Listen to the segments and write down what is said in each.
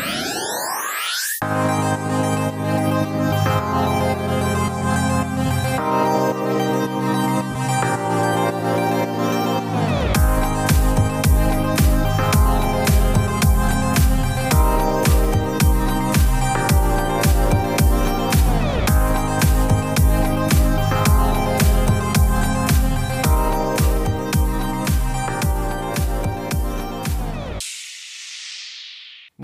you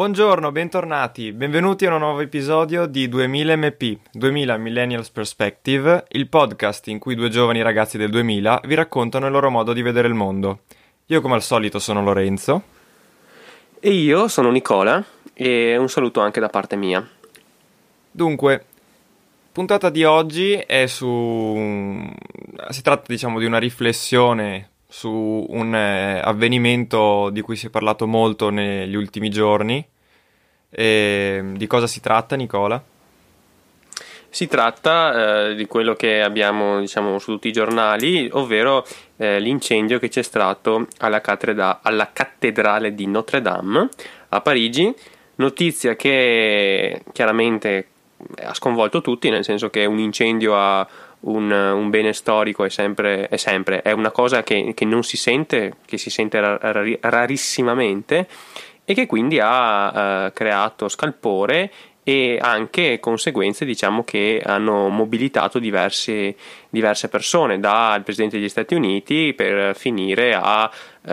Buongiorno, bentornati, benvenuti a un nuovo episodio di 2000 MP, 2000 Millennials Perspective, il podcast in cui due giovani ragazzi del 2000 vi raccontano il loro modo di vedere il mondo. Io come al solito sono Lorenzo. E io sono Nicola e un saluto anche da parte mia. Dunque, puntata di oggi è su... si tratta diciamo di una riflessione su un eh, avvenimento di cui si è parlato molto negli ultimi giorni. E di cosa si tratta, Nicola? Si tratta eh, di quello che abbiamo diciamo, su tutti i giornali, ovvero eh, l'incendio che c'è stato alla, cattedra- alla cattedrale di Notre Dame a Parigi. Notizia che chiaramente ha sconvolto tutti, nel senso che un incendio a un, un, bene storico è sempre, è sempre, è una cosa che, che, non si sente, che si sente rar, rarissimamente e che quindi ha eh, creato scalpore e anche conseguenze diciamo che hanno mobilitato diverse, diverse persone dal presidente degli Stati Uniti per finire a uh,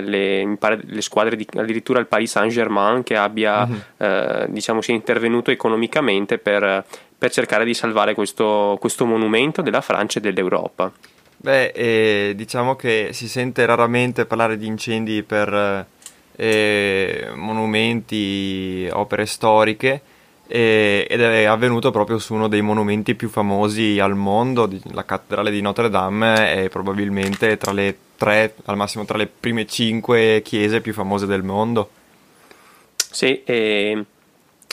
le, le, squadre di, addirittura il Paris Saint Germain che abbia mm-hmm. uh, diciamo sia intervenuto economicamente per, per cercare di salvare questo, questo, monumento della Francia e dell'Europa. Beh, eh, diciamo che si sente raramente parlare di incendi per eh, monumenti, opere storiche ed è avvenuto proprio su uno dei monumenti più famosi al mondo, la cattedrale di Notre Dame è probabilmente tra le tre, al massimo tra le prime cinque chiese più famose del mondo. Sì, e,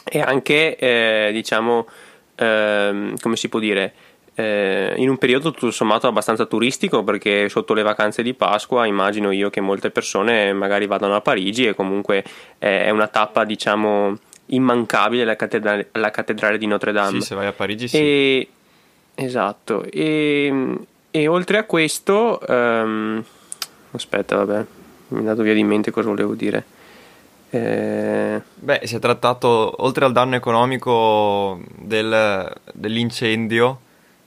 e anche eh, diciamo ehm, come si può dire, eh, in un periodo tutto sommato abbastanza turistico perché sotto le vacanze di Pasqua immagino io che molte persone magari vadano a Parigi e comunque eh, è una tappa diciamo immancabile alla cattedrale, alla cattedrale, di Notre Dame. Sì, se vai a Parigi sì. E, esatto, e, e, oltre a questo, um, aspetta vabbè, mi è andato via di mente cosa volevo dire. Eh... Beh, si è trattato, oltre al danno economico del, dell'incendio,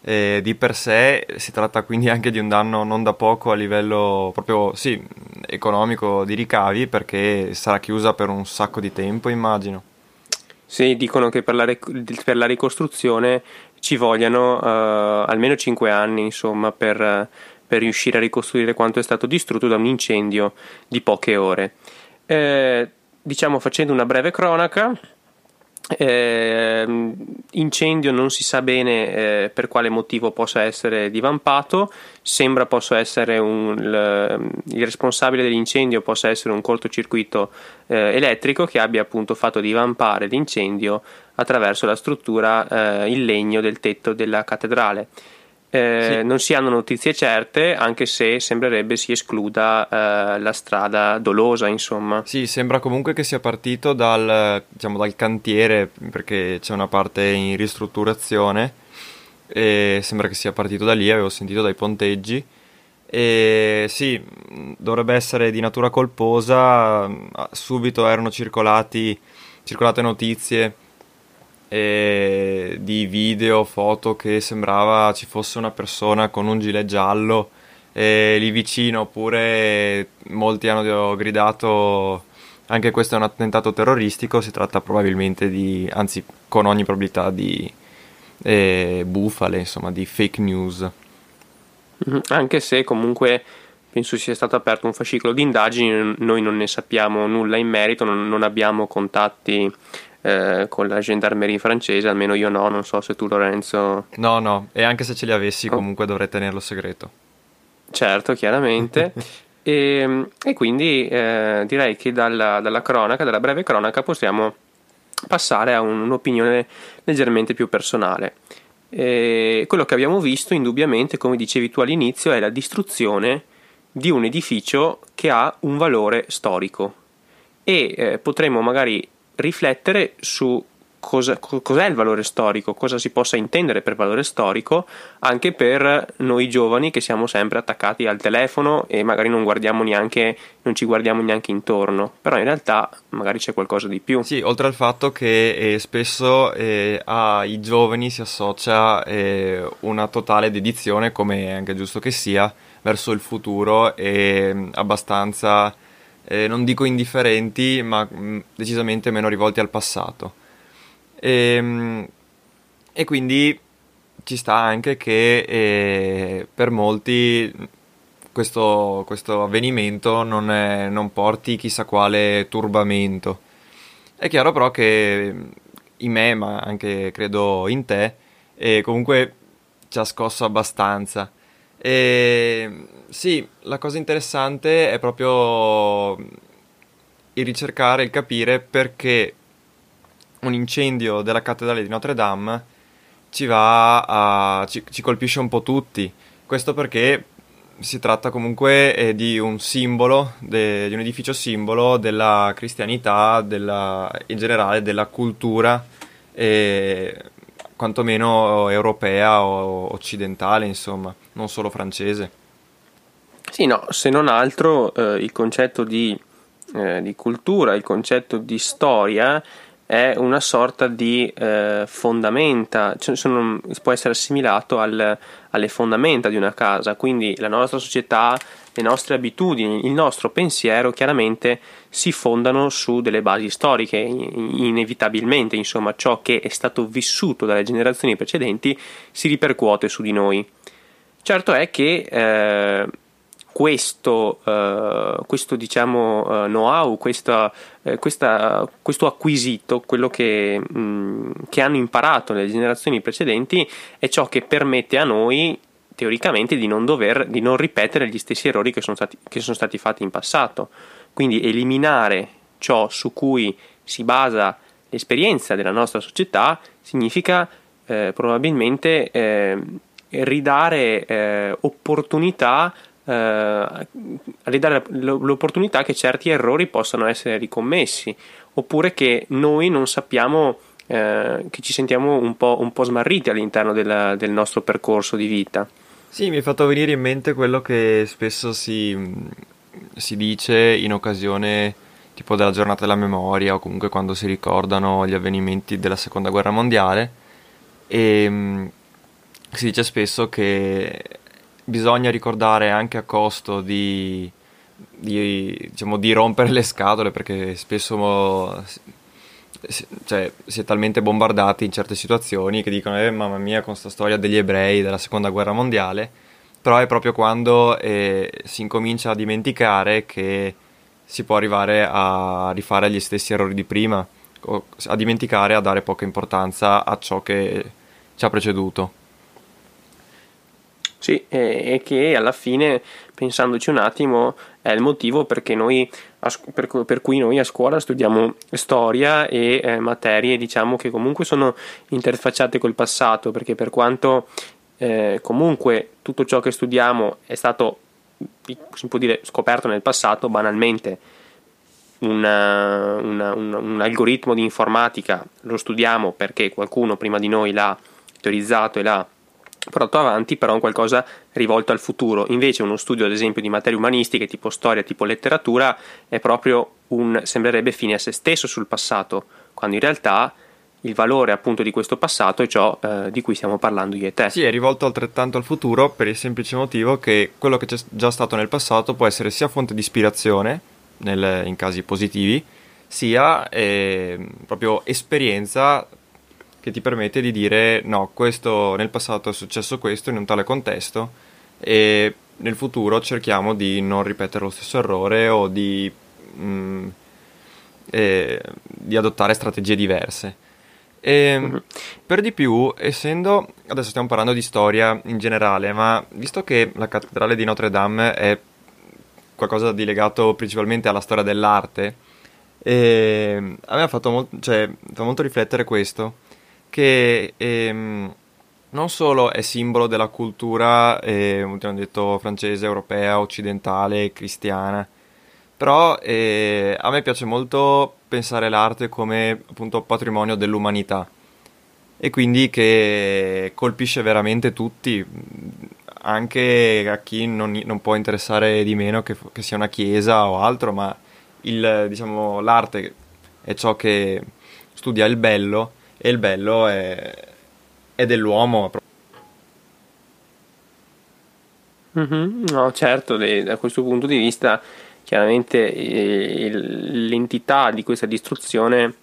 eh, di per sé si tratta quindi anche di un danno non da poco a livello proprio, sì, economico di ricavi, perché sarà chiusa per un sacco di tempo, immagino. Sì, dicono che per la, per la ricostruzione ci vogliano uh, almeno 5 anni, insomma, per, per riuscire a ricostruire quanto è stato distrutto da un incendio di poche ore. Eh, diciamo facendo una breve cronaca, eh, incendio non si sa bene eh, per quale motivo possa essere divampato, sembra possa essere un, il, il, responsabile dell'incendio possa essere un cortocircuito eh, elettrico che abbia appunto fatto divampare l'incendio attraverso la struttura eh, in legno del tetto della cattedrale. Eh, sì. Non si hanno notizie certe, anche se sembrerebbe si escluda eh, la strada dolosa, insomma. Sì, sembra comunque che sia partito dal, diciamo, dal cantiere, perché c'è una parte in ristrutturazione, e sembra che sia partito da lì, avevo sentito dai ponteggi. E sì, dovrebbe essere di natura colposa, subito erano circolati, circolate notizie di video, foto che sembrava ci fosse una persona con un gilet giallo e lì vicino, oppure molti hanno gridato anche questo è un attentato terroristico, si tratta probabilmente di, anzi con ogni probabilità di eh, bufale, insomma di fake news. Mm-hmm. Anche se comunque penso sia stato aperto un fascicolo di indagini, noi non ne sappiamo nulla in merito, non, non abbiamo contatti eh, con la gendarmerie francese, almeno io no, non so se tu Lorenzo... No, no, e anche se ce li avessi oh. comunque dovrei tenerlo segreto. Certo, chiaramente. e, e, quindi eh, direi che dalla, dalla, cronaca, dalla breve cronaca, possiamo passare a un, un'opinione leggermente più personale. E quello che abbiamo visto, indubbiamente, come dicevi tu all'inizio, è la distruzione di un edificio che ha un valore storico e eh, potremmo magari riflettere su cosa, cos'è il valore storico, cosa si possa intendere per valore storico, anche per noi giovani che siamo sempre attaccati al telefono e magari non neanche, non ci guardiamo neanche intorno, però in realtà magari c'è qualcosa di più. Sì, oltre al fatto che eh, spesso eh, ai giovani si associa eh, una totale dedizione, come è anche giusto che sia, verso il futuro e mm, abbastanza, eh, non dico indifferenti, ma mh, mm, decisamente meno rivolti al passato. E, ehm, e quindi ci sta anche che eh, per molti questo, questo avvenimento non, è, non, porti chissà quale turbamento. È chiaro però che in me, ma anche credo in te, eh, comunque ci ha scosso abbastanza. E sì, la cosa interessante è proprio il ricercare, il capire perché un incendio della cattedrale di Notre Dame ci va a, ci, ci colpisce un po' tutti. Questo perché si tratta comunque eh, di un simbolo, de, di un edificio simbolo della cristianità, della, in generale della cultura, eh, quantomeno europea o occidentale, insomma, non solo francese. Sì, no, se non altro eh, il concetto di, eh, di cultura, il concetto di storia è una sorta di eh, fondamenta, cioè sono, può essere assimilato al, alle fondamenta di una casa, quindi la nostra società, le nostre abitudini, il nostro pensiero chiaramente si fondano su delle basi storiche, inevitabilmente, insomma, ciò che è stato vissuto dalle generazioni precedenti si ripercuote su di noi. Certo è che eh, questo, uh, questo diciamo, uh, know-how, questa, uh, questa, questo acquisito, quello che, mh, mm, che, hanno imparato nelle generazioni precedenti, è ciò che permette a noi teoricamente di non, dover, di non ripetere gli stessi errori che sono, stati, che sono stati fatti in passato. Quindi eliminare ciò su cui si basa l'esperienza della nostra società significa eh, probabilmente eh, ridare eh, opportunità eh, ridare l'opportunità che certi errori possano essere ricommessi oppure che noi non sappiamo eh, che ci sentiamo un po', un po smarriti all'interno della, del nostro percorso di vita. Sì, mi è fatto venire in mente quello che spesso si, si dice in occasione tipo della giornata della memoria o comunque quando si ricordano gli avvenimenti della seconda guerra mondiale. E mm, si dice spesso che bisogna ricordare anche a costo di, di, diciamo, di rompere le scatole perché spesso cioè, si è talmente bombardati in certe situazioni che dicono eh, mamma mia con questa storia degli ebrei della seconda guerra mondiale. Però è proprio quando eh, si incomincia a dimenticare che si può arrivare a rifare gli stessi errori di prima a dimenticare a dare poca importanza a ciò che ci ha preceduto. Sì, e, che alla fine, pensandoci un attimo, è il motivo noi, per, per, cui noi a scuola studiamo storia e eh, materie, diciamo, che comunque sono interfacciate col passato, perché per quanto eh, comunque tutto ciò che studiamo è stato, si può dire, scoperto nel passato, banalmente, una, una, un, un algoritmo di informatica lo studiamo perché qualcuno prima di noi l'ha teorizzato e l'ha portato avanti però un qualcosa rivolto al futuro. Invece uno studio ad esempio di materie umanistiche tipo storia, tipo letteratura è proprio un sembrerebbe fine a se stesso sul passato, quando in realtà il valore appunto di questo passato è ciò eh, di cui stiamo parlando io e te. Sì, è rivolto altrettanto al futuro per il semplice motivo che quello che c'è già stato nel passato può essere sia fonte di ispirazione nel, in casi positivi, sia eh, proprio esperienza che ti permette di dire no, questo nel passato è successo questo in un tale contesto e nel futuro cerchiamo di non ripetere lo stesso errore o di, mm, eh, di adottare strategie diverse. E, mm-hmm. Per di più, essendo adesso stiamo parlando di storia in generale, ma visto che la cattedrale di Notre Dame è qualcosa di legato principalmente alla storia dell'arte, e a me ha fatto, mo- cioè, fa molto riflettere questo che ehm, non solo è simbolo della cultura, eh, detto, francese, europea, occidentale, cristiana, Però eh, a me piace molto pensare l'arte come appunto patrimonio dell'umanità e quindi che colpisce veramente tutti, anche a chi non, non può interessare di meno che, che, sia una chiesa o altro, ma il, diciamo, l'arte è ciò che studia il bello e il bello è, è dell'uomo. Mm-hmm, no, certo, da questo punto di vista chiaramente eh, l'entità di questa distruzione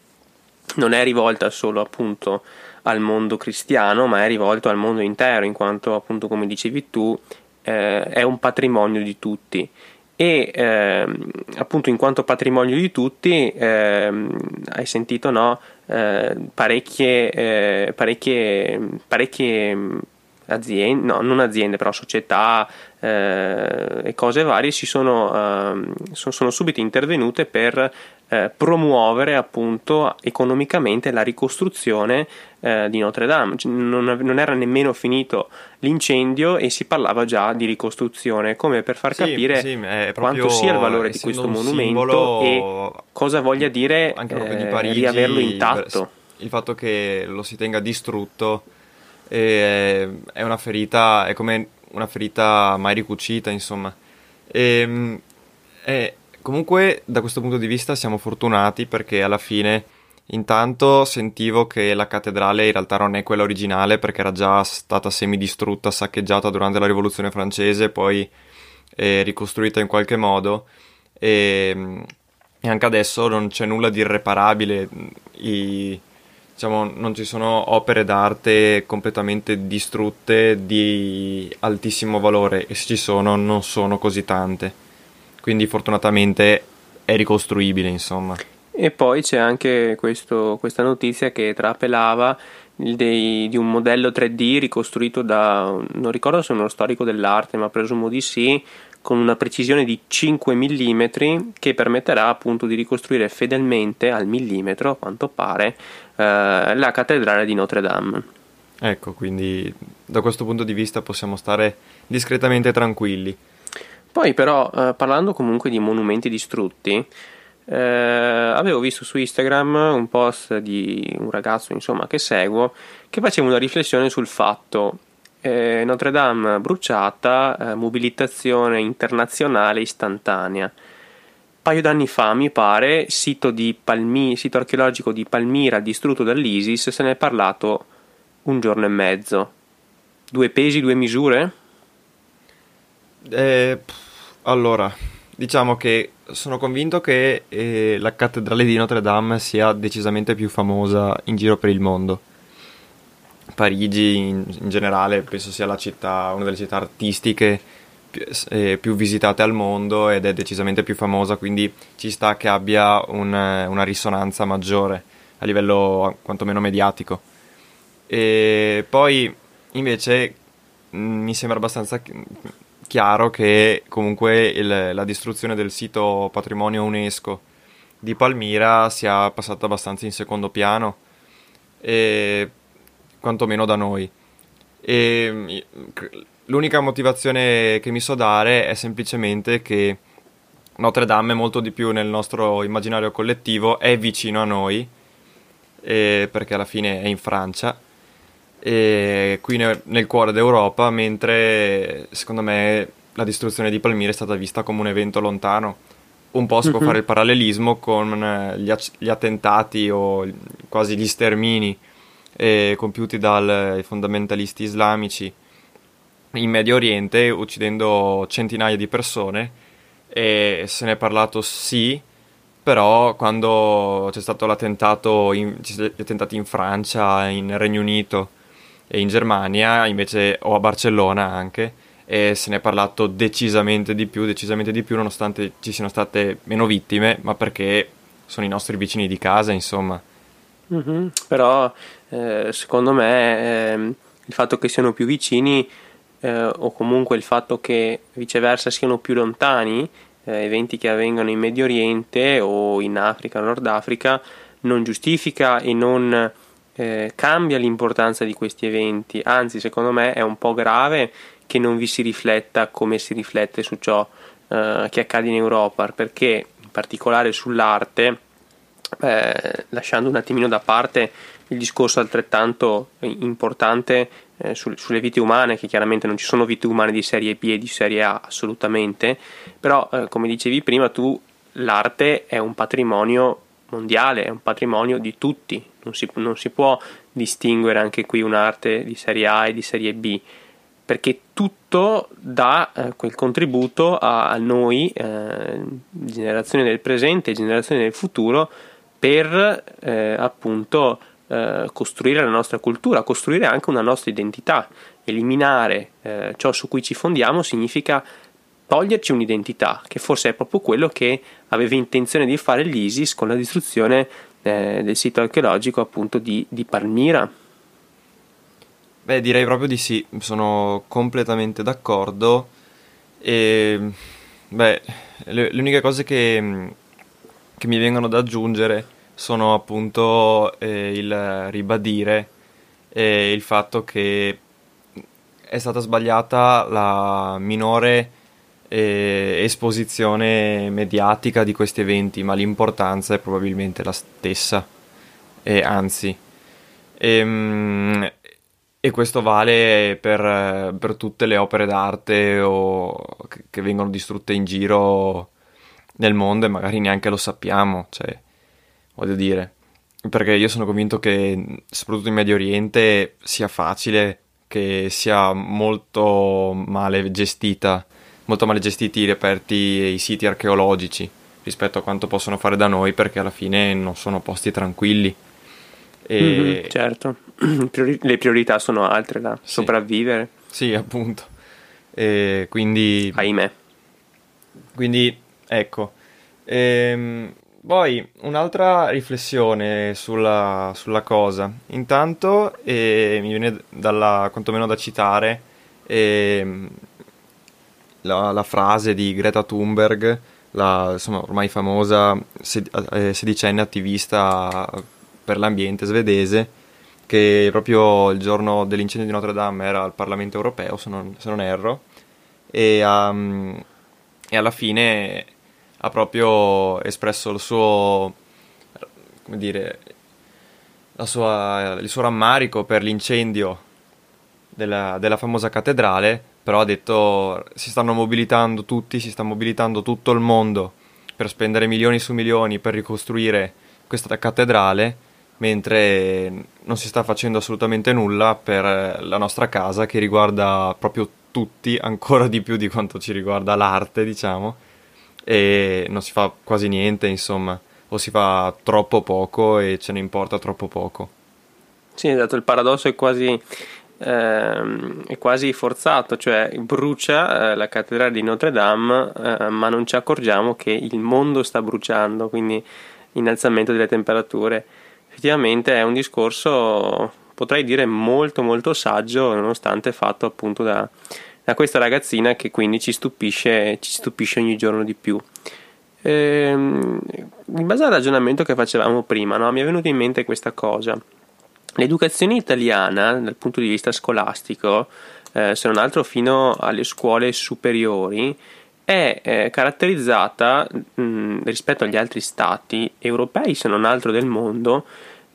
non è rivolta solo appunto al mondo cristiano, ma è rivolto al mondo intero, in quanto appunto come dicevi tu eh, è un patrimonio di tutti e eh, appunto in quanto patrimonio di tutti eh, hai sentito no, parecchie, eh, parecchie, parecchie aziende, no, non aziende, però società eh, e cose varie si sono, eh, sono subito intervenute per eh, promuovere appunto economicamente la ricostruzione eh, di Notre Dame. Cioè, non, non, era nemmeno finito l'incendio e si parlava già di ricostruzione, come per far sì, capire sì, quanto sia il valore di questo monumento e cosa voglia dire anche di Parigi, riaverlo intatto. Il fatto che lo si tenga distrutto è, è una ferita, è come una ferita mai ricucita, insomma. E, ehm, è, comunque, da questo punto di vista, siamo fortunati perché alla fine, intanto sentivo che la cattedrale in realtà non è quella originale perché era già stata semidistrutta, saccheggiata durante la rivoluzione francese, poi eh, ricostruita in qualche modo. E, e, anche adesso non c'è nulla di irreparabile. I, diciamo, non ci sono opere d'arte completamente distrutte di altissimo valore e se ci sono non sono così tante. Quindi fortunatamente è ricostruibile, insomma. E poi c'è anche questo, questa notizia che trapelava dei, di un modello 3D ricostruito da, non ricordo se è uno storico dell'arte, ma presumo di sì, con una precisione di 5 mm che permetterà appunto di ricostruire fedelmente al millimetro, a quanto pare, eh, la cattedrale di Notre Dame. Ecco, quindi da questo punto di vista possiamo stare discretamente tranquilli. Poi però, eh, parlando comunque di monumenti distrutti, eh, avevo visto su Instagram un post di un ragazzo insomma, che seguo che faceva una riflessione sul fatto eh, Notre Dame bruciata, eh, mobilitazione internazionale istantanea. Un paio d'anni fa, mi pare, sito, Palmi- sito archeologico di Palmira distrutto dall'ISIS, se ne è parlato un giorno e mezzo. Due pesi, due misure? Eh, allora, diciamo che sono convinto che eh, la cattedrale di Notre Dame sia decisamente più famosa in giro per il mondo Parigi in, in, generale penso sia città, una delle città artistiche più, eh, più, visitate al mondo ed è decisamente più famosa, quindi ci sta che abbia un, una risonanza maggiore a livello quantomeno mediatico. E poi invece mm, mi sembra abbastanza chiaro che comunque il, la distruzione del sito patrimonio UNESCO di Palmira sia passata abbastanza in secondo piano. E quantomeno da noi. E l'unica motivazione che mi so dare è semplicemente che Notre Dame è molto di più nel nostro immaginario collettivo, è vicino a noi, perché alla fine è in Francia, e qui nel, nel cuore d'Europa, mentre secondo me la distruzione di Palmira è stata vista come un evento lontano. Un po' si può fare il parallelismo con gli, gli attentati o quasi gli stermini eh, compiuti dai fondamentalisti islamici in Medio Oriente, uccidendo centinaia di persone. E se ne è parlato sì, però quando c'è stato l'attentato, in, gli attentati in Francia, in Regno Unito e in Germania, invece, o a Barcellona anche, e se ne è parlato decisamente di più, decisamente di più, nonostante ci siano state meno vittime, ma perché sono i nostri vicini di casa, insomma. Mm-hmm. Però eh, secondo me eh, il fatto che siano più vicini eh, o comunque il fatto che viceversa siano più lontani, eh, eventi che avvengono in Medio Oriente o in Africa, Nord Africa, non giustifica e non eh, cambia l'importanza di questi eventi, anzi secondo me è un po' grave che non vi si rifletta come si riflette su ciò eh, che accade in Europa, perché in particolare sull'arte, lasciando un attimino da parte il discorso altrettanto importante eh, su, sulle vite umane, che chiaramente non ci sono vite umane di serie B e di serie A assolutamente, però eh, come dicevi prima tu l'arte è un patrimonio mondiale, è un patrimonio di tutti, non si, non si può distinguere anche qui un'arte di serie A e di serie B, perché tutto dà eh, quel contributo a, a noi, eh, generazioni del presente e generazioni del futuro, per eh, appunto eh, costruire la nostra cultura, costruire anche una nostra identità. Eliminare eh, ciò su cui ci fondiamo significa toglierci un'identità, che forse è proprio quello che aveva intenzione di fare l'ISIS con la distruzione eh, del sito archeologico appunto di, di Palmira. Beh, direi proprio di sì, sono completamente d'accordo. E, beh, le, le uniche cose che, che, mi vengono da aggiungere sono appunto eh, il ribadire eh, il fatto che è stata sbagliata la minore eh, esposizione mediatica di questi eventi, ma l'importanza è probabilmente la stessa, e anzi. E, ehm, e questo vale per, per, tutte le opere d'arte o, che, che, vengono distrutte in giro nel mondo e magari neanche lo sappiamo, cioè, voglio dire, perché io sono convinto che soprattutto in Medio Oriente sia facile che sia molto male gestita molto male gestiti i reperti e i siti archeologici rispetto a quanto possono fare da noi perché alla fine non sono posti tranquilli. E... Mm-hmm, certo, le priorità sono altre da sì. sopravvivere. Sì, appunto. E quindi... Ahimè. Quindi, ecco. Ehm, poi un'altra riflessione sulla, sulla cosa. Intanto eh, mi viene dalla, quantomeno da citare eh, la, la frase di Greta Thunberg, la insomma, ormai famosa eh, sedicenne attivista per l'ambiente svedese, che proprio il giorno dell'incendio di Notre Dame era al Parlamento europeo, se non, se non erro, e, um, e, alla fine ha proprio espresso il suo, come dire, sua, il suo rammarico per l'incendio della, della famosa cattedrale però ha detto si stanno mobilitando tutti, si sta mobilitando tutto il mondo per spendere milioni su milioni per ricostruire questa cattedrale, mentre non si sta facendo assolutamente nulla per la nostra casa che riguarda proprio tutti, ancora di più di quanto ci riguarda l'arte, diciamo, e non si fa quasi niente, insomma, o si fa troppo poco e ce ne importa troppo poco. Sì, esatto, il paradosso è quasi ehm, è quasi forzato, cioè brucia eh, la cattedrale di Notre Dame, eh, ma non ci accorgiamo che il mondo sta bruciando, quindi innalzamento delle temperature. Effettivamente è un discorso, potrei dire, molto molto saggio, nonostante fatto appunto da, da questa ragazzina che quindi ci stupisce, ci stupisce ogni giorno di più. Ehm, in base al ragionamento che facevamo prima, no, mi è venuta in mente questa cosa. L'educazione italiana, dal punto di vista scolastico, eh, se non altro fino alle scuole superiori, è eh, caratterizzata mh, rispetto agli altri stati europei, se non altro del mondo,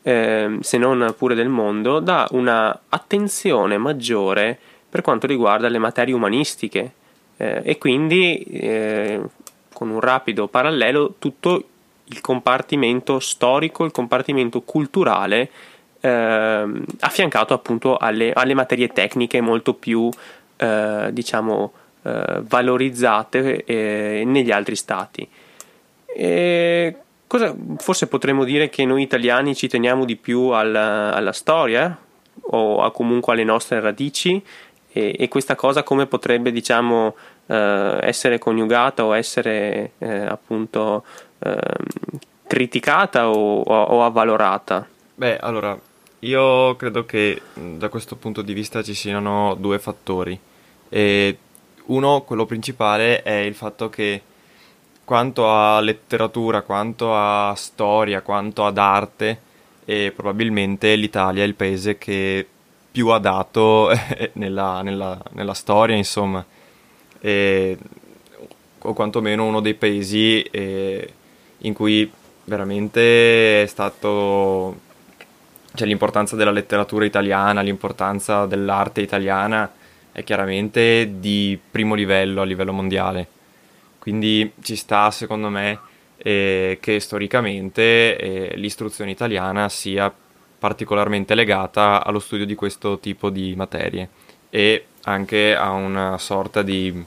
eh, se non pure del mondo, da una attenzione maggiore per quanto riguarda le materie umanistiche eh, e quindi eh, con un rapido parallelo tutto il compartimento storico, il compartimento culturale ehm, affiancato appunto alle, alle, materie tecniche molto più eh, diciamo eh, valorizzate eh, negli altri stati. E cosa, forse potremmo dire che noi italiani ci teniamo di più alla, alla storia o a comunque alle nostre radici e, e questa cosa come potrebbe diciamo eh, essere coniugata o essere eh, appunto ehm, criticata o, o, o avvalorata? Beh, allora, io credo che da questo punto di vista ci siano due fattori. E uno, quello principale, è il fatto che quanto a letteratura, quanto a storia, quanto ad arte, probabilmente l'Italia è il paese che più ha dato nella, nella, nella storia, insomma. E o quantomeno uno dei paesi eh, in cui veramente è stato cioè l'importanza della letteratura italiana, l'importanza dell'arte italiana è chiaramente di primo livello a livello mondiale. Quindi ci sta, secondo me, eh, che storicamente eh, l'istruzione italiana sia particolarmente legata allo studio di questo tipo di materie e anche a una sorta di,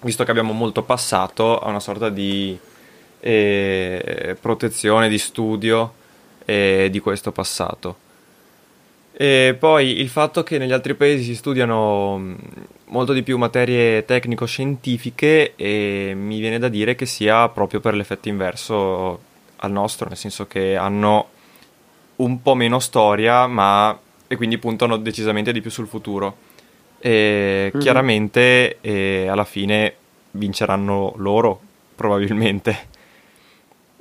visto che abbiamo molto passato, a una sorta di eh, protezione, di studio eh, di questo passato. E poi il fatto che negli altri paesi si studiano molto di più materie tecnico-scientifiche e mi viene da dire che sia proprio per l'effetto inverso al nostro, nel senso che hanno un po' meno storia, ma e quindi puntano decisamente di più sul futuro. E mm-hmm. chiaramente e alla fine vinceranno loro, probabilmente.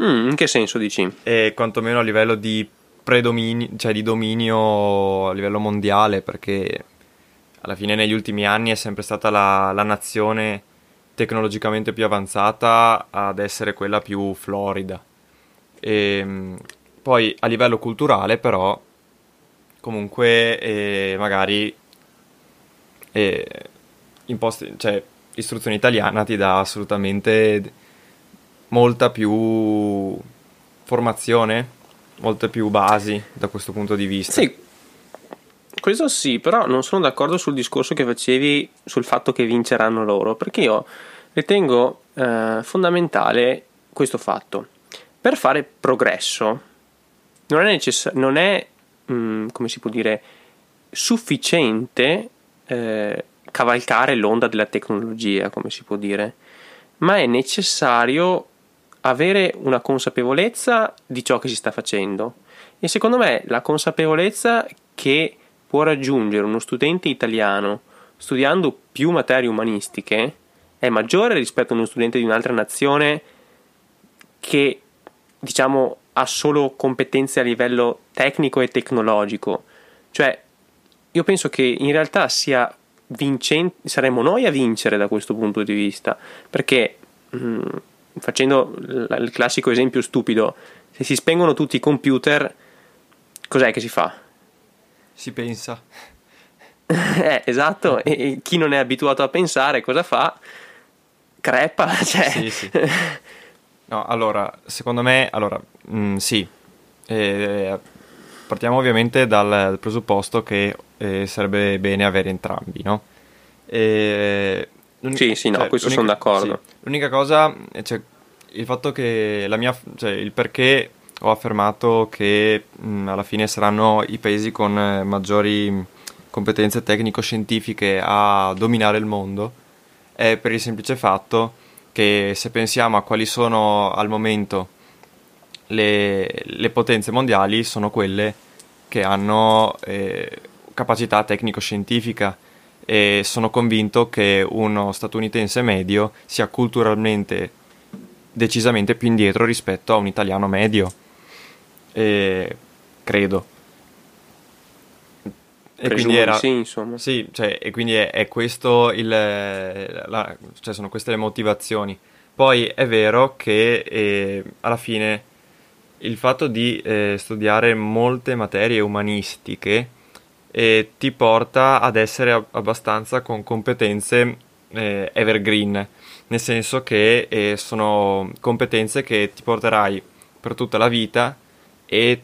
Mm, in che senso dici? E quantomeno a livello di predominio, cioè di dominio a livello mondiale, perché alla fine negli ultimi anni è sempre stata la, la nazione tecnologicamente più avanzata ad essere quella più florida. E, ehm, poi a livello culturale però comunque eh, magari eh, imposti, cioè, l'istruzione italiana ti dà assolutamente molta più formazione molte più basi da questo punto di vista. Sì, questo sì, però non sono d'accordo sul discorso che facevi sul fatto che vinceranno loro, perché io ritengo eh, fondamentale questo fatto. Per fare progresso non è, necess- non è mh, mm, come si può dire, sufficiente eh, cavalcare l'onda della tecnologia, come si può dire, ma è necessario avere una consapevolezza di ciò che si sta facendo. E secondo me la consapevolezza che può raggiungere uno studente italiano studiando più materie umanistiche è maggiore rispetto a uno studente di un'altra nazione che diciamo ha solo competenze a livello tecnico e tecnologico cioè io penso che in realtà sia vincente saremmo noi a vincere da questo punto di vista perché mh, mm, facendo il classico esempio stupido, se si spengono tutti i computer, cos'è che si fa? Si pensa. eh, esatto, e, e, chi non è abituato a pensare cosa fa? Crepa, cioè... Sì, sì. No, allora, secondo me, allora, mh, mm, sì, eh, partiamo ovviamente dal presupposto che eh, sarebbe bene avere entrambi, no? E sì, sì, no, cioè, questo sono d'accordo. Sì, l'unica cosa, cioè, il fatto che la mia, cioè, il perché ho affermato che mh, alla fine saranno i paesi con eh, maggiori competenze tecnico-scientifiche a dominare il mondo è per il semplice fatto che se pensiamo a quali sono al momento le, le potenze mondiali sono quelle che hanno eh, capacità tecnico-scientifica e sono convinto che uno statunitense medio sia culturalmente decisamente più indietro rispetto a un italiano medio. E credo. E quindi era, sì. Sì, cioè, e quindi è, è questo il, la, cioè sono queste le motivazioni. Poi è vero che eh, alla fine il fatto di eh, studiare molte materie umanistiche e ti porta ad essere abbastanza con competenze eh, evergreen, nel senso che eh, sono competenze che ti porterai per tutta la vita e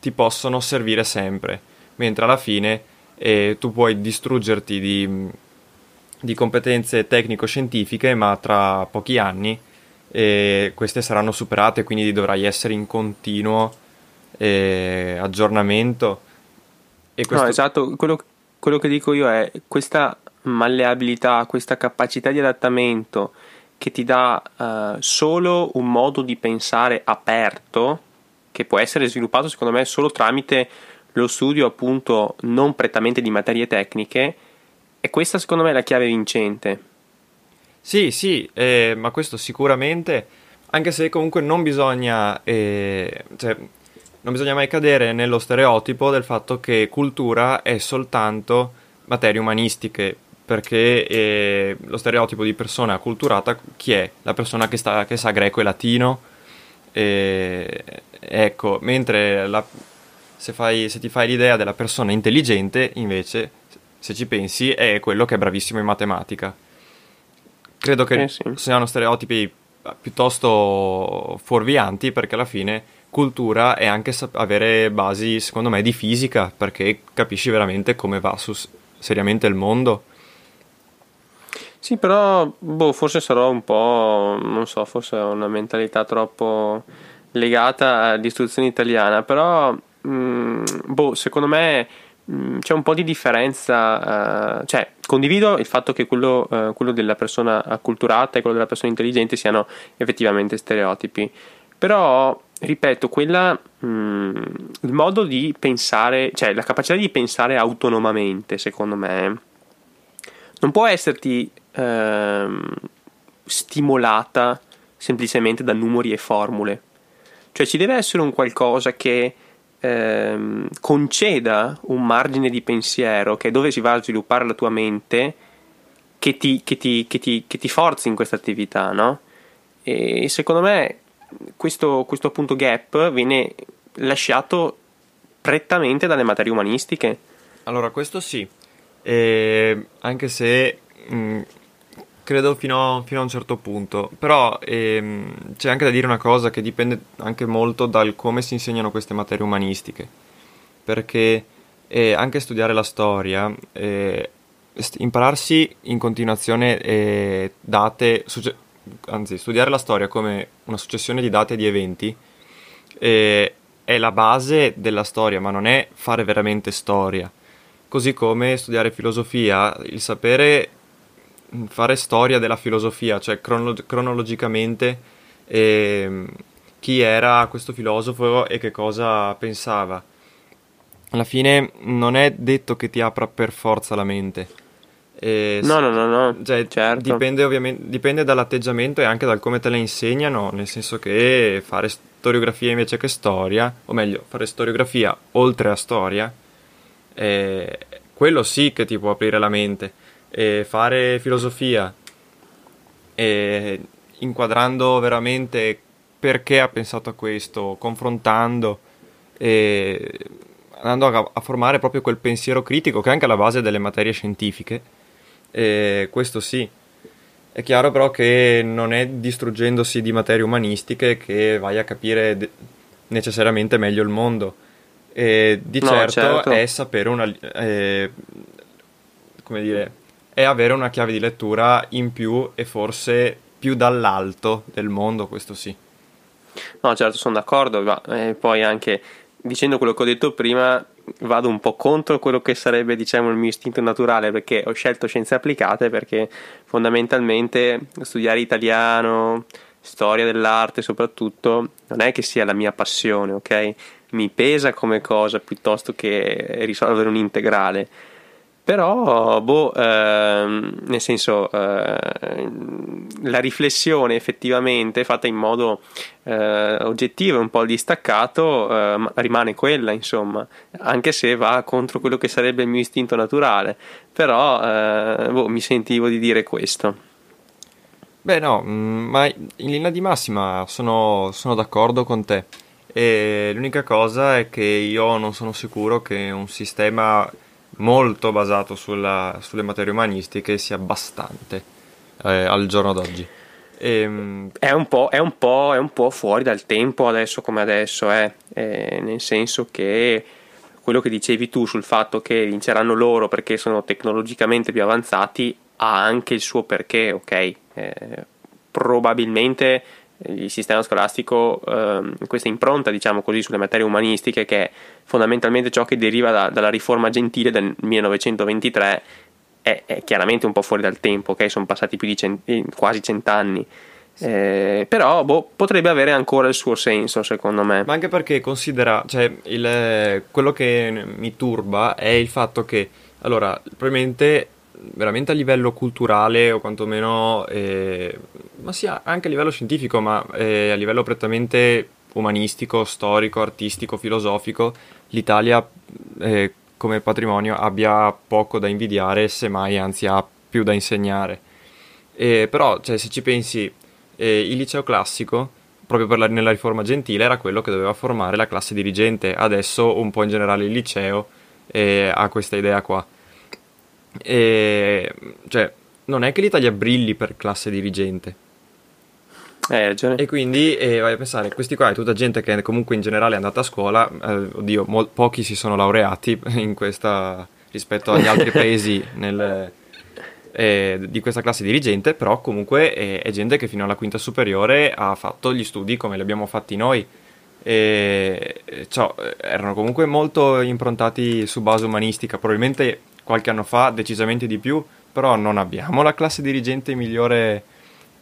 ti possono servire sempre, mentre alla fine eh, tu puoi distruggerti di, di competenze tecnico-scientifiche, ma tra pochi anni eh, queste saranno superate, quindi dovrai essere in continuo eh, aggiornamento. Questo... No, esatto, quello, quello che dico io è questa malleabilità, questa capacità di adattamento che ti dà uh, solo un modo di pensare aperto, che può essere sviluppato secondo me solo tramite lo studio appunto non prettamente di materie tecniche, e questa secondo me è la chiave vincente. Sì, sì, eh, ma questo sicuramente, anche se comunque non bisogna, eh, cioè, non bisogna mai cadere nello stereotipo del fatto che cultura è soltanto materie umanistiche, perché eh, lo stereotipo di persona acculturata chi è? La persona che, sta, che sa greco e latino, eh, ecco, mentre la, se, fai, se ti fai l'idea della persona intelligente, invece, se ci pensi, è quello che è bravissimo in matematica. Credo che Eh sì. siano stereotipi piuttosto fuorvianti perché alla fine cultura è anche sap- avere basi, secondo me, di fisica perché capisci veramente come va su seriamente il mondo. Sì, però boh, forse sarò un po', non so, forse ho una mentalità troppo legata all'istruzione italiana, però mm, boh, secondo me mm, c'è un po' di differenza, eh, cioè condivido il fatto che quello, eh, quello della persona acculturata e quello della persona intelligente siano effettivamente stereotipi, però ripeto, quella mm, il modo di pensare, cioè la capacità di pensare autonomamente, secondo me, non può esserti ehm, stimolata semplicemente da numeri e formule. Cioè ci deve essere un qualcosa che ehm, conceda un margine di pensiero, che è dove si va a sviluppare la tua mente, che ti, che ti, che ti, che ti forzi in questa attività, no? E secondo me questo, questo appunto gap viene lasciato prettamente dalle materie umanistiche. Allora, questo sì, e anche se mh, credo fino, fino, a un certo punto, però ehm, c'è anche da dire una cosa che dipende anche molto dal come si insegnano queste materie umanistiche, perché eh, anche studiare la storia, eh, impararsi in continuazione eh, date, succe- anzi studiare la storia come una successione di date e di eventi, eh, è la base della storia, ma non è fare veramente storia. Così come studiare filosofia, il sapere fare storia della filosofia, cioè crono- cronologicamente eh, chi era questo filosofo e che cosa pensava. Alla fine non è detto che ti apra per forza la mente. Eh, no, no, no, no. Cioè, certo. dipende, ovviamente, dipende dall'atteggiamento e anche dal come te la insegnano, nel senso che fare storiografia invece che storia, o meglio, fare storiografia oltre a storia, eh, quello sì che ti può aprire la mente. E fare filosofia e inquadrando veramente perché ha pensato a questo, confrontando e andando a, a, formare proprio quel pensiero critico che è anche alla base delle materie scientifiche. E questo sì. È chiaro però che non è distruggendosi di materie umanistiche che vai a capire de- necessariamente meglio il mondo e di no, certo, certo, è sapere una eh, come dire è avere una chiave di lettura in più e forse più dall'alto del mondo questo sì no certo sono d'accordo ma eh, poi anche dicendo quello che ho detto prima vado un po' contro quello che sarebbe diciamo il mio istinto naturale perché ho scelto scienze applicate perché fondamentalmente studiare italiano storia dell'arte soprattutto non è che sia la mia passione ok mi pesa come cosa piuttosto che risolvere un integrale. Però, boh, ehm, nel senso, eh, la riflessione effettivamente fatta in modo eh, oggettivo e un po' distaccato eh, rimane quella, insomma, anche se va contro quello che sarebbe il mio istinto naturale. Però, boh, mi sentivo di dire questo. Beh, no, ma in linea di massima sono, sono d'accordo con te. E l'unica cosa è che io non sono sicuro che un sistema molto basato sulla, sulle materie umanistiche sia bastante eh, al giorno d'oggi. E, è, un è, un è, un po', fuori dal tempo adesso come adesso, eh. Eh, nel senso che quello che dicevi tu sul fatto che vinceranno loro perché sono tecnologicamente più avanzati ha anche il suo perché, ok? Eh, probabilmente il sistema scolastico, ehm, questa impronta, diciamo così, sulle materie umanistiche, che è fondamentalmente ciò che deriva da, dalla riforma gentile del 1923, è, è, chiaramente un po' fuori dal tempo, ok? Sono passati più di cent- quasi cent'anni. Eh, però boh, potrebbe avere ancora il suo senso, secondo me. Ma anche perché considera, cioè, il, quello che mi turba è il fatto che, allora, probabilmente veramente a livello culturale o quantomeno, eh, ma sia anche a livello scientifico, ma eh, a livello prettamente umanistico, storico, artistico, filosofico, l'Italia eh, come patrimonio abbia poco da invidiare, semmai anzi ha più da insegnare. E, però, cioè, se ci pensi, eh, il liceo classico, proprio per la, nella riforma gentile, era quello che doveva formare la classe dirigente. Adesso, un po' in generale, il liceo eh, ha questa idea qua. E, cioè, non è che l'Italia brilli per classe dirigente. Ragione. E quindi eh, vai a pensare, questi qua è tutta gente che comunque in generale è andata a scuola, eh, oddio, mol- pochi si sono laureati in questa, rispetto agli altri paesi nel, eh, di questa classe dirigente, però comunque è, è, gente che fino alla quinta superiore ha fatto gli studi come li abbiamo fatti noi. E, cioè, erano comunque molto improntati su base umanistica, probabilmente qualche anno fa decisamente di più, però non abbiamo la classe dirigente migliore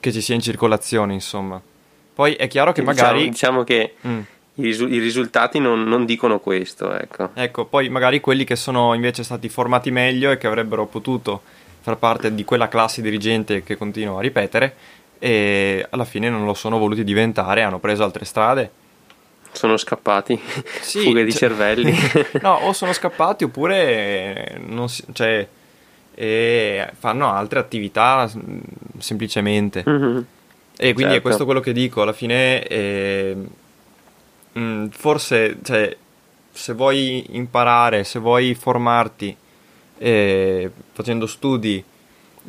che ci sia in circolazione, insomma. Poi è chiaro che diciamo, magari... Diciamo che mm. i, risu- i, risultati non, non, dicono questo, ecco. Ecco, poi magari quelli che sono invece stati formati meglio e che avrebbero potuto far parte di quella classe dirigente che continuo a ripetere e alla fine non lo sono voluti diventare, hanno preso altre strade. Sono scappati, sì, fughe di cioè... cervelli. no, o sono scappati oppure non si, cioè, e fanno altre attività semplicemente. Mm-hmm. E quindi certo. è questo quello che dico, alla fine eh, forse cioè, se vuoi imparare, se vuoi formarti eh, facendo studi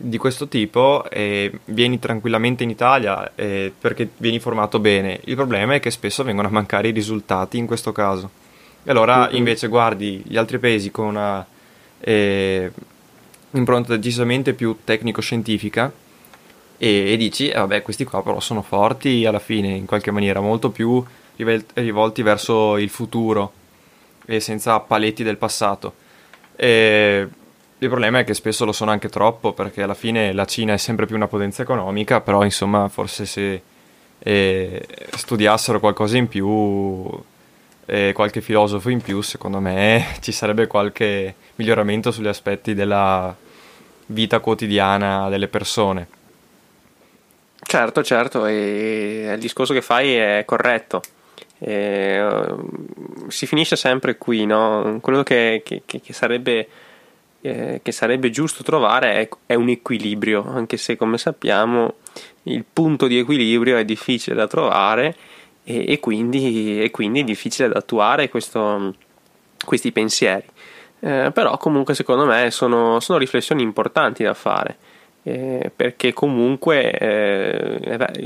di questo tipo eh, vieni tranquillamente in Italia eh, perché vieni formato bene. Il problema è che spesso vengono a mancare i risultati in questo caso. E allora mm-hmm. invece guardi gli altri paesi con una eh, impronta decisamente più tecnico-scientifica e, e dici, eh, vabbè, questi qua però sono forti alla fine, in qualche maniera, molto più rivolti verso il futuro e senza paletti del passato. E il problema è che spesso lo sono anche troppo, perché alla fine la Cina è sempre più una potenza economica, però insomma, forse se eh, studiassero qualcosa in più, eh, qualche filosofo in più, secondo me ci sarebbe qualche miglioramento sugli aspetti della vita quotidiana delle persone. Certo, certo, e il discorso che fai è corretto. E, uh, si finisce sempre qui, no? Quello che, che, che, sarebbe, eh, che, sarebbe, giusto trovare è, è, un equilibrio, anche se come sappiamo il punto di equilibrio è difficile da trovare e, e quindi, e quindi è difficile da attuare questo, questi pensieri. Eh, però comunque secondo me sono, sono, riflessioni importanti da fare eh, perché comunque eh,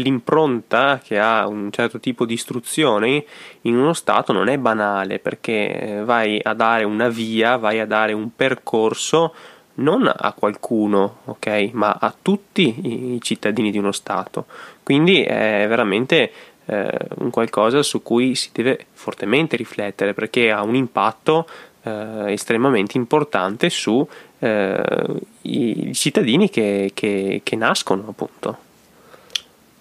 l'impronta che ha un certo tipo di istruzione in uno stato non è banale perché eh, vai a dare una via, vai a dare un percorso non a qualcuno, ok, ma a tutti i cittadini di uno stato. Quindi è veramente eh, un qualcosa su cui si deve fortemente riflettere perché ha un impatto eh, estremamente importante su eh, cittadini che, che, che, nascono appunto.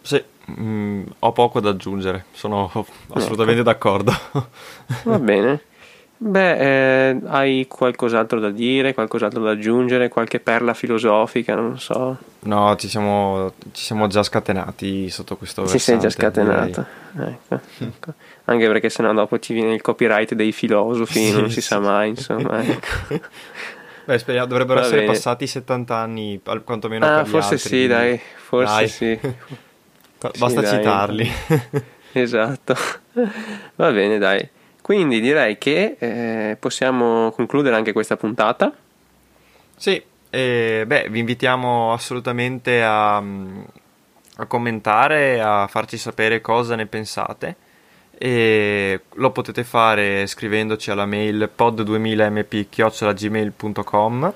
Sì, mh, mm, ho poco da aggiungere, sono assolutamente ecco. d'accordo. Va bene. Beh, eh, hai qualcos'altro da dire, qualcos'altro da aggiungere, qualche perla filosofica, non so. No, ci siamo, ci siamo già scatenati sotto questo Ci sei già scatenato, ecco, ecco. Anche perché sennò dopo ci viene il copyright dei filosofi, sì, non si sì, sa mai, insomma. Ecco. Beh, speriamo, dovrebbero Va essere bene. passati 70 anni, quantomeno ah, forse altri, sì, dai, forse dai. sì. Basta sì, citarli. esatto. Va bene, dai. Quindi direi che eh, possiamo concludere anche questa puntata. Sì, eh, beh, vi invitiamo assolutamente a, a commentare, a farci sapere cosa ne pensate. E lo potete fare scrivendoci alla mail pod2000mp.gmail.com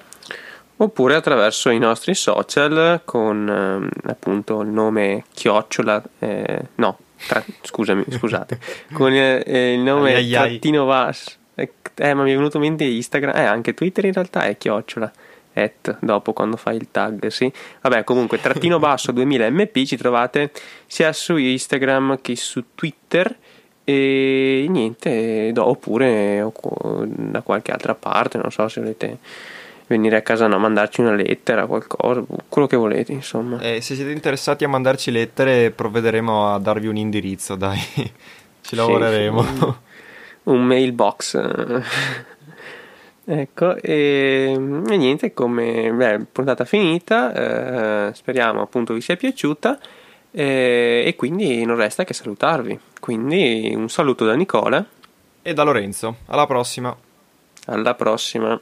oppure attraverso i nostri social con eh, appunto il nome chiocciola eh, no tra, scusami, scusate, con eh, eh, il nome ai, trattino vas. Eh, eh, ma mi è venuto in mente Instagram, eh, anche Twitter in realtà è chiocciola. Et, dopo quando fai il tag, sì. Vabbè, comunque, trattino basso 2000 mp ci trovate sia su Instagram che su Twitter e niente, oppure da qualche altra parte, non so se volete venire a casa no, mandarci una lettera, qualcosa, quello che volete, insomma. Eh, se siete interessati a mandarci lettere, provvederemo a darvi un indirizzo, dai. Ci lavoreremo. Sì, sì. Un mailbox. Ecco, e, e niente, come beh, puntata finita, eh, speriamo appunto vi sia piaciuta eh, e quindi non resta che salutarvi. Quindi un saluto da Nicola e da Lorenzo. Alla prossima. Alla prossima.